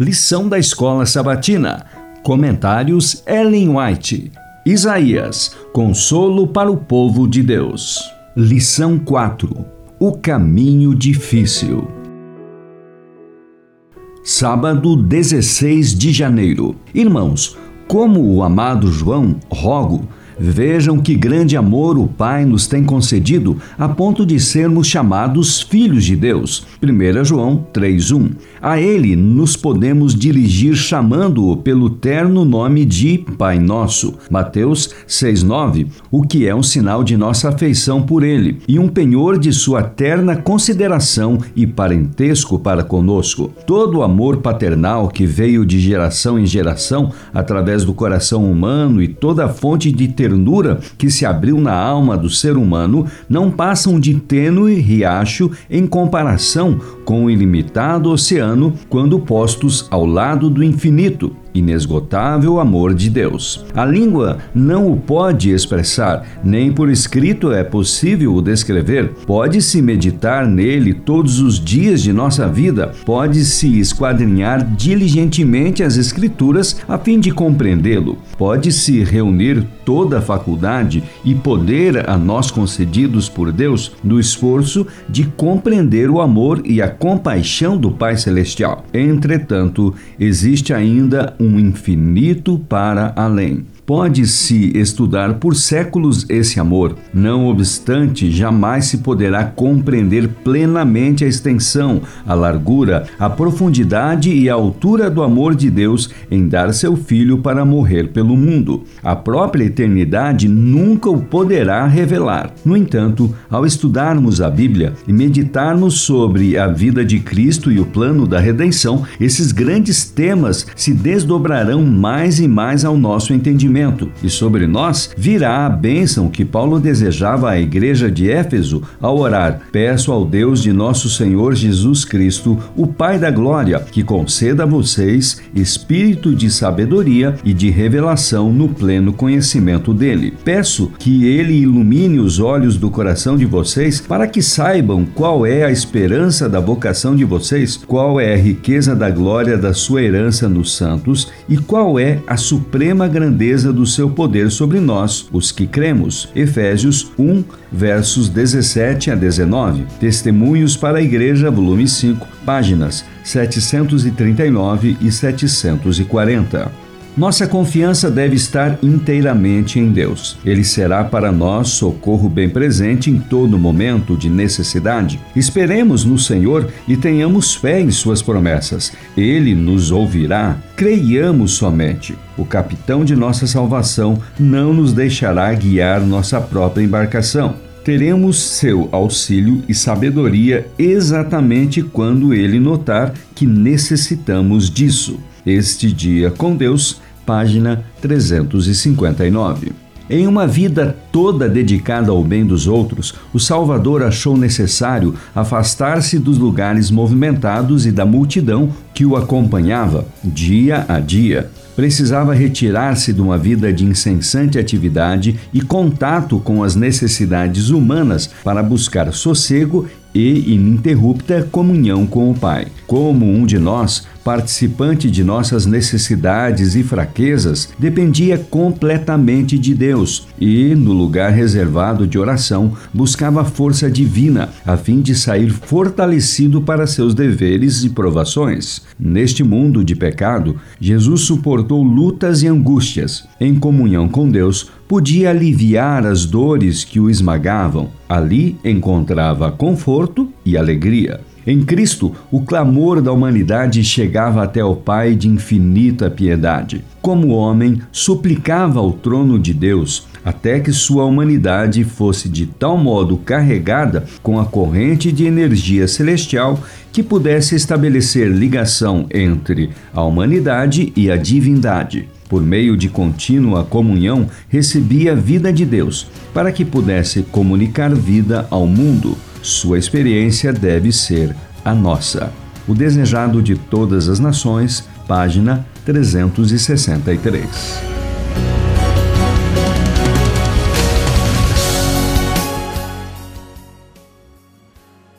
Lição da Escola Sabatina. Comentários Ellen White. Isaías. Consolo para o povo de Deus. Lição 4. O caminho difícil. Sábado 16 de janeiro. Irmãos, como o amado João, rogo Vejam que grande amor o Pai nos tem concedido a ponto de sermos chamados filhos de Deus. 1 João 3:1. A ele nos podemos dirigir chamando-o pelo terno nome de Pai Nosso. Mateus 6:9, o que é um sinal de nossa afeição por ele e um penhor de sua terna consideração e parentesco para conosco. Todo o amor paternal que veio de geração em geração através do coração humano e toda a fonte de ter ternura que se abriu na alma do ser humano não passam de tênue riacho em comparação com o ilimitado oceano quando postos ao lado do infinito inesgotável amor de Deus. A língua não o pode expressar, nem por escrito é possível o descrever. Pode-se meditar nele todos os dias de nossa vida, pode-se esquadrinhar diligentemente as Escrituras a fim de compreendê-lo, pode-se reunir toda a faculdade e poder a nós concedidos por Deus no esforço de compreender o amor e a compaixão do Pai Celestial. Entretanto, existe ainda um infinito para além. Pode-se estudar por séculos esse amor, não obstante, jamais se poderá compreender plenamente a extensão, a largura, a profundidade e a altura do amor de Deus em dar seu Filho para morrer pelo mundo. A própria eternidade nunca o poderá revelar. No entanto, ao estudarmos a Bíblia e meditarmos sobre a vida de Cristo e o plano da redenção, esses grandes temas se desdobrarão mais e mais ao nosso entendimento e sobre nós virá a bênção que Paulo desejava à igreja de Éfeso ao orar: Peço ao Deus de nosso Senhor Jesus Cristo, o Pai da Glória, que conceda a vocês espírito de sabedoria e de revelação no pleno conhecimento dele. Peço que ele ilumine os olhos do coração de vocês para que saibam qual é a esperança da vocação de vocês, qual é a riqueza da glória da sua herança nos santos e qual é a suprema grandeza do seu poder sobre nós, os que cremos. Efésios 1, versos 17 a 19. Testemunhos para a Igreja, volume 5, páginas 739 e 740. Nossa confiança deve estar inteiramente em Deus. Ele será para nós socorro bem presente em todo momento de necessidade. Esperemos no Senhor e tenhamos fé em Suas promessas. Ele nos ouvirá. Creiamos somente. O capitão de nossa salvação não nos deixará guiar nossa própria embarcação teremos seu auxílio e sabedoria exatamente quando ele notar que necessitamos disso. Este Dia com Deus, página 359. Em uma vida toda dedicada ao bem dos outros, o Salvador achou necessário afastar-se dos lugares movimentados e da multidão que o acompanhava dia a dia. Precisava retirar-se de uma vida de incessante atividade e contato com as necessidades humanas para buscar sossego e ininterrupta comunhão com o Pai. Como um de nós, participante de nossas necessidades e fraquezas, dependia completamente de Deus e, no lugar reservado de oração, buscava força divina a fim de sair fortalecido para seus deveres e provações. Neste mundo de pecado, Jesus suportou lutas e angústias. Em comunhão com Deus, podia aliviar as dores que o esmagavam. Ali encontrava conforto e alegria. Em Cristo, o clamor da humanidade chegava até o Pai de infinita piedade. Como homem, suplicava ao trono de Deus até que sua humanidade fosse de tal modo carregada com a corrente de energia celestial que pudesse estabelecer ligação entre a humanidade e a divindade. Por meio de contínua comunhão, recebia a vida de Deus, para que pudesse comunicar vida ao mundo. Sua experiência deve ser a nossa. O Desejado de Todas as Nações, página 363.